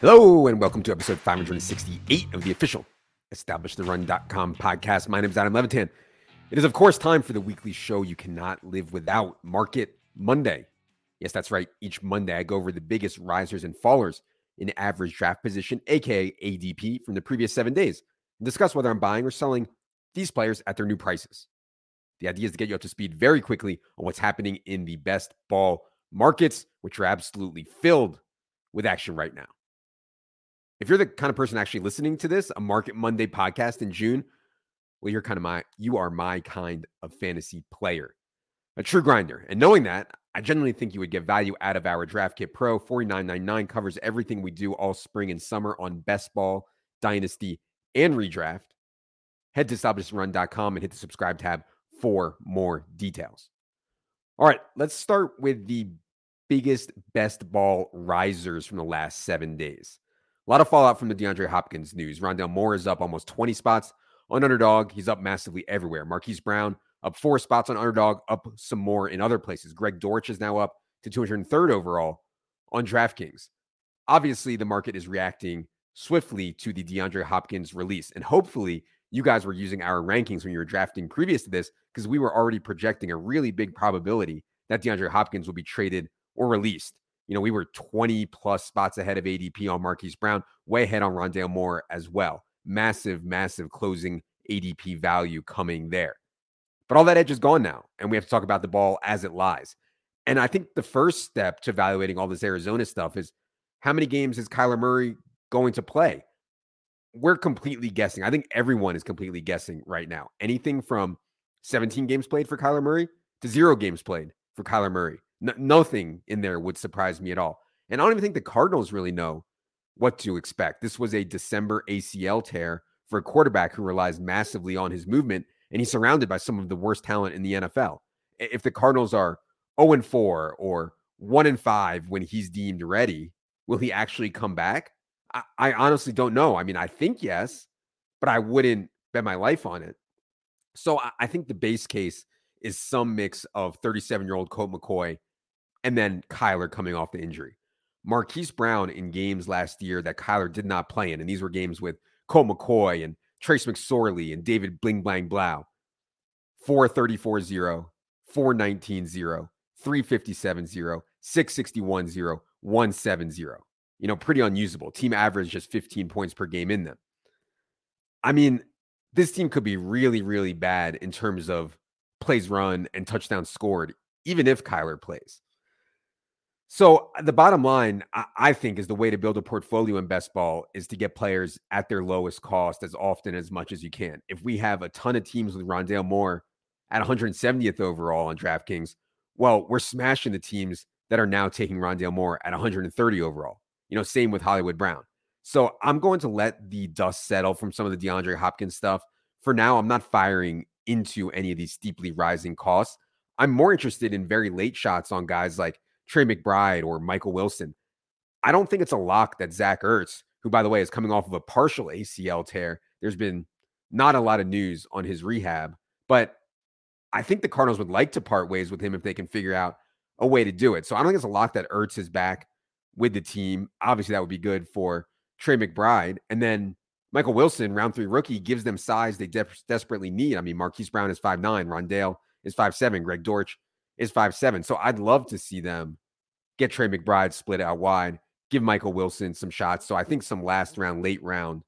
Hello, and welcome to episode 568 of the official EstablishTheRun.com podcast. My name is Adam Levitan. It is, of course, time for the weekly show you cannot live without Market Monday. Yes, that's right. Each Monday, I go over the biggest risers and fallers in average draft position, aka ADP, from the previous seven days, and discuss whether I'm buying or selling these players at their new prices. The idea is to get you up to speed very quickly on what's happening in the best ball markets, which are absolutely filled with action right now if you're the kind of person actually listening to this, a Market Monday podcast in June, well, you're kind of my, you are my kind of fantasy player, a true grinder. And knowing that, I genuinely think you would get value out of our Draft Kit Pro. 49.99 covers everything we do all spring and summer on best ball, dynasty, and redraft. Head to establishtheRun.com and hit the subscribe tab for more details. All right, let's start with the biggest best ball risers from the last seven days. A lot of fallout from the DeAndre Hopkins news. Rondale Moore is up almost 20 spots on underdog. He's up massively everywhere. Marquise Brown up four spots on underdog, up some more in other places. Greg Dortch is now up to 203rd overall on DraftKings. Obviously, the market is reacting swiftly to the DeAndre Hopkins release. And hopefully, you guys were using our rankings when you were drafting previous to this because we were already projecting a really big probability that DeAndre Hopkins will be traded or released. You know, we were 20 plus spots ahead of ADP on Marquise Brown, way ahead on Rondale Moore as well. Massive, massive closing ADP value coming there. But all that edge is gone now, and we have to talk about the ball as it lies. And I think the first step to evaluating all this Arizona stuff is how many games is Kyler Murray going to play? We're completely guessing. I think everyone is completely guessing right now. Anything from 17 games played for Kyler Murray to zero games played for Kyler Murray. Nothing in there would surprise me at all. And I don't even think the Cardinals really know what to expect. This was a December ACL tear for a quarterback who relies massively on his movement, and he's surrounded by some of the worst talent in the NFL. If the Cardinals are 0 and 4 or 1 and 5 when he's deemed ready, will he actually come back? I, I honestly don't know. I mean, I think yes, but I wouldn't bet my life on it. So I, I think the base case is some mix of 37 year old Colt McCoy and then Kyler coming off the injury. Marquise Brown in games last year that Kyler did not play in, and these were games with Colt McCoy and Trace McSorley and David Bling Blang Blough. 434 0, 419 0, 357 0, 661 0, 170. You know, pretty unusable. Team average just 15 points per game in them. I mean, this team could be really, really bad in terms of plays run and touchdowns scored, even if Kyler plays. So the bottom line, I think, is the way to build a portfolio in best ball is to get players at their lowest cost as often as much as you can. If we have a ton of teams with Rondale Moore at 170th overall on DraftKings, well, we're smashing the teams that are now taking Rondale Moore at 130 overall. You know, same with Hollywood Brown. So I'm going to let the dust settle from some of the DeAndre Hopkins stuff. For now, I'm not firing into any of these steeply rising costs. I'm more interested in very late shots on guys like Trey McBride or Michael Wilson. I don't think it's a lock that Zach Ertz, who, by the way, is coming off of a partial ACL tear, there's been not a lot of news on his rehab, but I think the Cardinals would like to part ways with him if they can figure out a way to do it. So I don't think it's a lock that Ertz is back with the team. Obviously, that would be good for Trey McBride. And then Michael Wilson, round three rookie, gives them size they de- desperately need. I mean, Marquise Brown is five nine, Rondale is five seven, Greg Dortch is five seven. So I'd love to see them get Trey McBride split out wide, give Michael Wilson some shots. So I think some last round, late round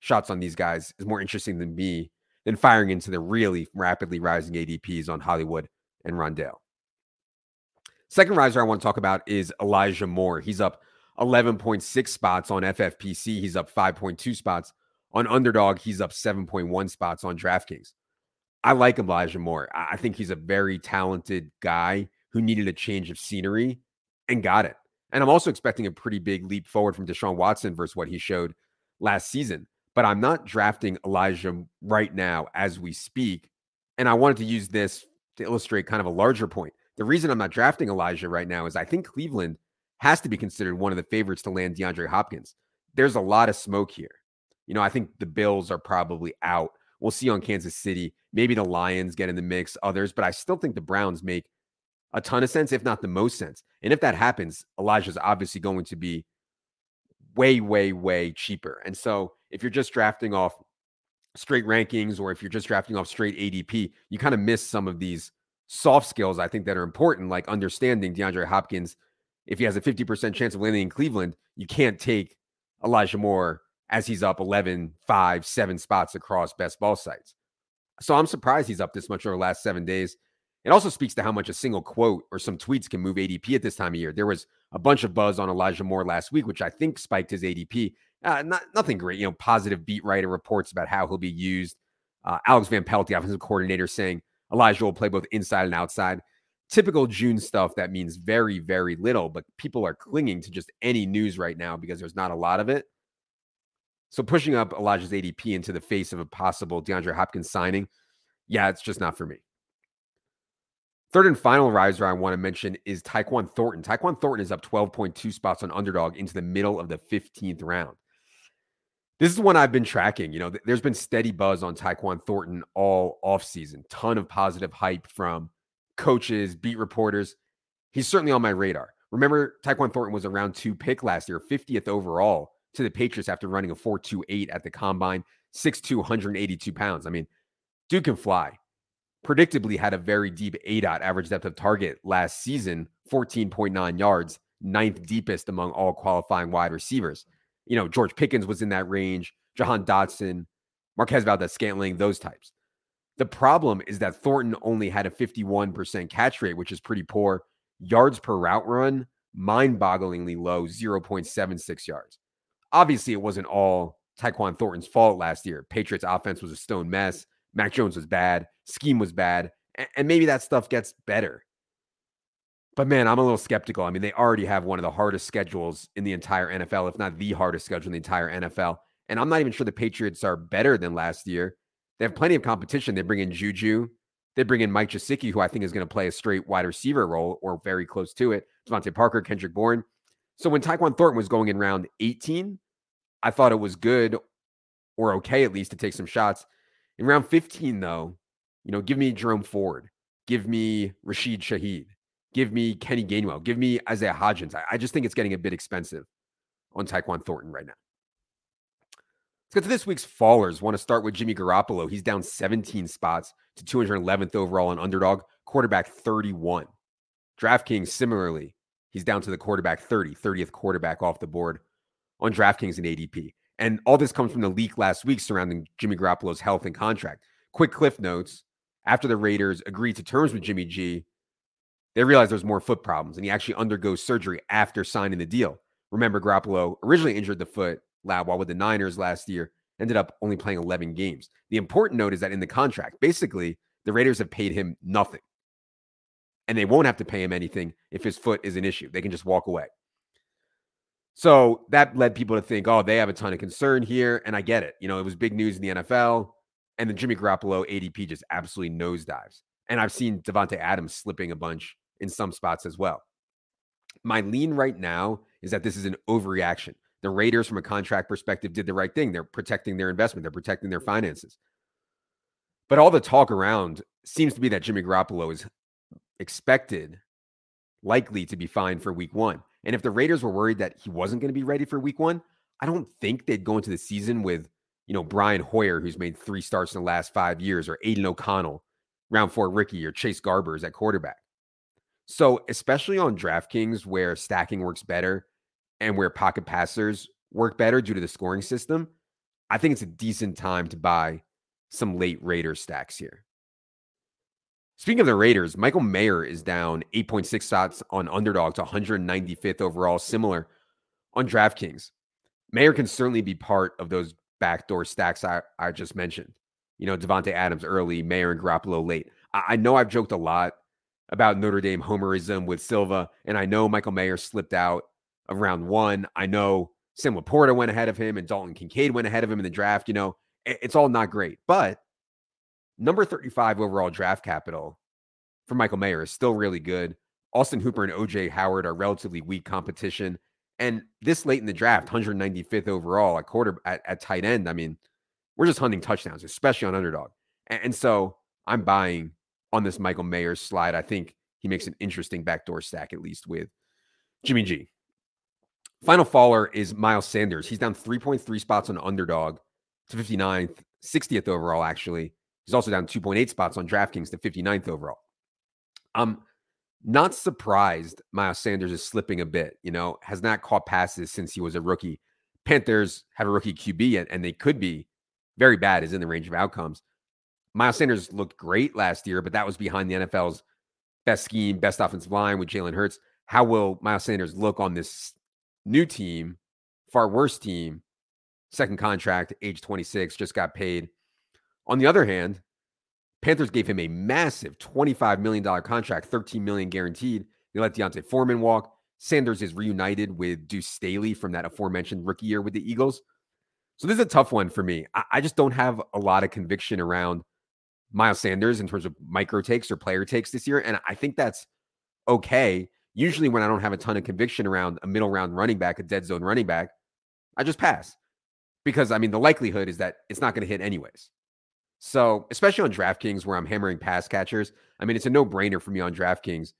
shots on these guys is more interesting than me than firing into the really rapidly rising ADPs on Hollywood and Rondale. Second riser I want to talk about is Elijah Moore. He's up 11.6 spots on FFPC. He's up 5.2 spots on Underdog. He's up 7.1 spots on DraftKings. I like Elijah Moore. I think he's a very talented guy who needed a change of scenery and got it. And I'm also expecting a pretty big leap forward from Deshaun Watson versus what he showed last season. But I'm not drafting Elijah right now as we speak. And I wanted to use this to illustrate kind of a larger point. The reason I'm not drafting Elijah right now is I think Cleveland has to be considered one of the favorites to land DeAndre Hopkins. There's a lot of smoke here. You know, I think the Bills are probably out. We'll see on Kansas City. Maybe the Lions get in the mix, others, but I still think the Browns make a ton of sense, if not the most sense. And if that happens, Elijah's obviously going to be way, way, way cheaper. And so if you're just drafting off straight rankings or if you're just drafting off straight ADP, you kind of miss some of these soft skills I think that are important, like understanding DeAndre Hopkins. If he has a 50% chance of landing in Cleveland, you can't take Elijah Moore as he's up 11, 5, 7 spots across best ball sites. So I'm surprised he's up this much over the last seven days. It also speaks to how much a single quote or some tweets can move ADP at this time of year. There was a bunch of buzz on Elijah Moore last week, which I think spiked his ADP. Uh, not nothing great, you know. Positive beat writer reports about how he'll be used. Uh, Alex Van Pelt, the offensive coordinator, saying Elijah will play both inside and outside. Typical June stuff that means very, very little, but people are clinging to just any news right now because there's not a lot of it. So pushing up Elijah's ADP into the face of a possible DeAndre Hopkins signing, yeah, it's just not for me. Third and final riser I want to mention is Tyquan Thornton. Tyquan Thornton is up 12.2 spots on underdog into the middle of the 15th round. This is one I've been tracking. You know, there's been steady buzz on Tyquan Thornton all offseason. Ton of positive hype from coaches, beat reporters. He's certainly on my radar. Remember, Tyquan Thornton was a round two pick last year, 50th overall to the Patriots after running a 4.28 at the combine, 6'2, 182 pounds. I mean, dude can fly predictably had a very deep ADOT average depth of target last season, 14.9 yards, ninth deepest among all qualifying wide receivers. You know, George Pickens was in that range, Jahan Dotson, Marquez Valdes Scantling, those types. The problem is that Thornton only had a 51% catch rate, which is pretty poor. Yards per route run, mind bogglingly low, 0.76 yards. Obviously, it wasn't all Tyquan Thornton's fault last year. Patriots offense was a stone mess. Mac Jones was bad, scheme was bad, and maybe that stuff gets better. But man, I'm a little skeptical. I mean, they already have one of the hardest schedules in the entire NFL, if not the hardest schedule in the entire NFL. And I'm not even sure the Patriots are better than last year. They have plenty of competition. They bring in Juju. They bring in Mike Gesicki, who I think is going to play a straight wide receiver role or very close to it. DeVante Parker, Kendrick Bourne. So when Tyquan Thornton was going in round 18, I thought it was good or okay at least to take some shots. In round 15, though, you know, give me Jerome Ford, give me Rashid Shaheed, give me Kenny Gainwell, give me Isaiah Hodgins. I, I just think it's getting a bit expensive on Tyquan Thornton right now. Let's get to this week's fallers. Want to start with Jimmy Garoppolo. He's down 17 spots to 211th overall on underdog, quarterback 31. DraftKings, similarly, he's down to the quarterback 30, 30th quarterback off the board on DraftKings and ADP. And all this comes from the leak last week surrounding Jimmy Garoppolo's health and contract. Quick cliff notes after the Raiders agreed to terms with Jimmy G, they realized there's more foot problems and he actually undergoes surgery after signing the deal. Remember, Garoppolo originally injured the foot lab while with the Niners last year, ended up only playing 11 games. The important note is that in the contract, basically, the Raiders have paid him nothing. And they won't have to pay him anything if his foot is an issue. They can just walk away. So that led people to think, oh, they have a ton of concern here. And I get it. You know, it was big news in the NFL. And then Jimmy Garoppolo ADP just absolutely nosedives. And I've seen Davante Adams slipping a bunch in some spots as well. My lean right now is that this is an overreaction. The Raiders, from a contract perspective, did the right thing. They're protecting their investment, they're protecting their finances. But all the talk around seems to be that Jimmy Garoppolo is expected, likely to be fine for week one. And if the Raiders were worried that he wasn't going to be ready for week one, I don't think they'd go into the season with, you know, Brian Hoyer, who's made three starts in the last five years, or Aidan O'Connell, round four rookie, or Chase Garbers at quarterback. So, especially on DraftKings, where stacking works better and where pocket passers work better due to the scoring system, I think it's a decent time to buy some late Raider stacks here. Speaking of the Raiders, Michael Mayer is down 8.6 shots on underdog to 195th overall, similar on DraftKings. Mayer can certainly be part of those backdoor stacks I, I just mentioned. You know, Davante Adams early, Mayer and Garoppolo late. I, I know I've joked a lot about Notre Dame homerism with Silva, and I know Michael Mayer slipped out of round one. I know Sam LaPorta went ahead of him and Dalton Kincaid went ahead of him in the draft. You know, it, it's all not great, but number 35 overall draft capital for Michael Mayer is still really good. Austin Hooper and OJ Howard are relatively weak competition. And this late in the draft, 195th overall at quarter at, at tight end. I mean, we're just hunting touchdowns, especially on underdog. And, and so I'm buying on this Michael Mayer slide. I think he makes an interesting backdoor stack, at least with Jimmy G. Final faller is Miles Sanders. He's down 3.3 spots on underdog to 59th, 60th overall, actually. He's also down 2.8 spots on DraftKings to 59th overall. I'm not surprised Miles Sanders is slipping a bit, you know, has not caught passes since he was a rookie. Panthers have a rookie QB and, they could be very bad is in the range of outcomes. Miles Sanders looked great last year, but that was behind the NFL's best scheme, best offensive line with Jalen Hurts. How will Miles Sanders look on this new team, far worse team, second contract, age 26, just got paid? On the other hand, Panthers gave mm-hmm. him a massive $25 million contract, 13 million guaranteed. They let D'Onta Foreman walk. Sanders is reunited with Deuce Staley from that aforementioned rookie year with the Eagles. So this is a tough one for me. I, I just don't have a lot of conviction around Miles Sanders in terms of micro takes or player takes this year. And I think that's okay. Usually, when I don't have a ton of conviction around a middle round running back, a dead zone running back, I just pass because I mean, the likelihood is that it's not going to hit anyways. So, especially on DraftKings where I'm hammering pass catchers, I mean, it's a no brainer for me on DraftKings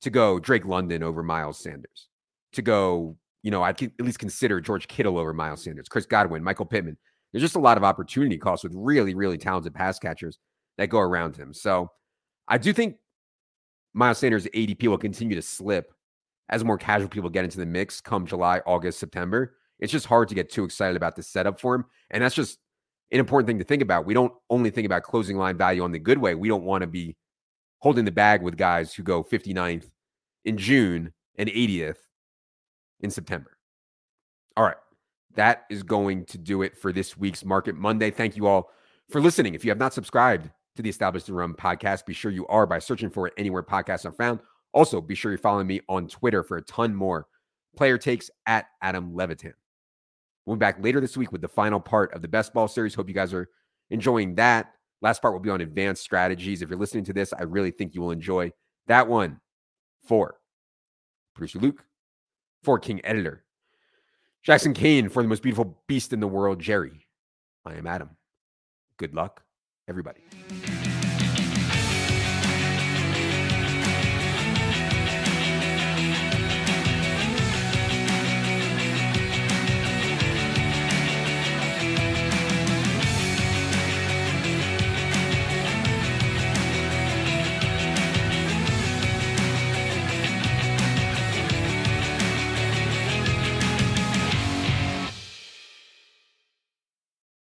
to go Drake London over Miles Sanders, to go, you know, I'd at least consider George Kittle over Miles Sanders, Chris Godwin, Michael Pittman. There's just a lot of opportunity costs with really, really talented pass catchers that go around him. So I do think Miles Sanders' ADP will continue to slip as more casual people get into the mix come July, August, September. It's just hard to get too excited about the setup for him. And that's just an important thing to think about. We don't only think about closing line value on the good way. We don't want to be holding the bag with guys who go 59th in June and 80th in September. All right. That is going to do it for this week's Market Monday. Thank you all for listening. If you have not subscribed to the Establish the Run podcast, be sure you are by searching for it anywhere podcasts are found. Also, be sure you're following me on Twitter for a ton more player takes at Adam Levitan. We'll be back later this week with the final part of the best ball series. Hope you guys are enjoying that. Last part will be on advanced strategies. If you're listening to this, I really think you will enjoy that one. For producer Luke, for King Editor, Jackson Kane, for the most beautiful beast in the world, Jerry. I am Adam. Good luck, everybody.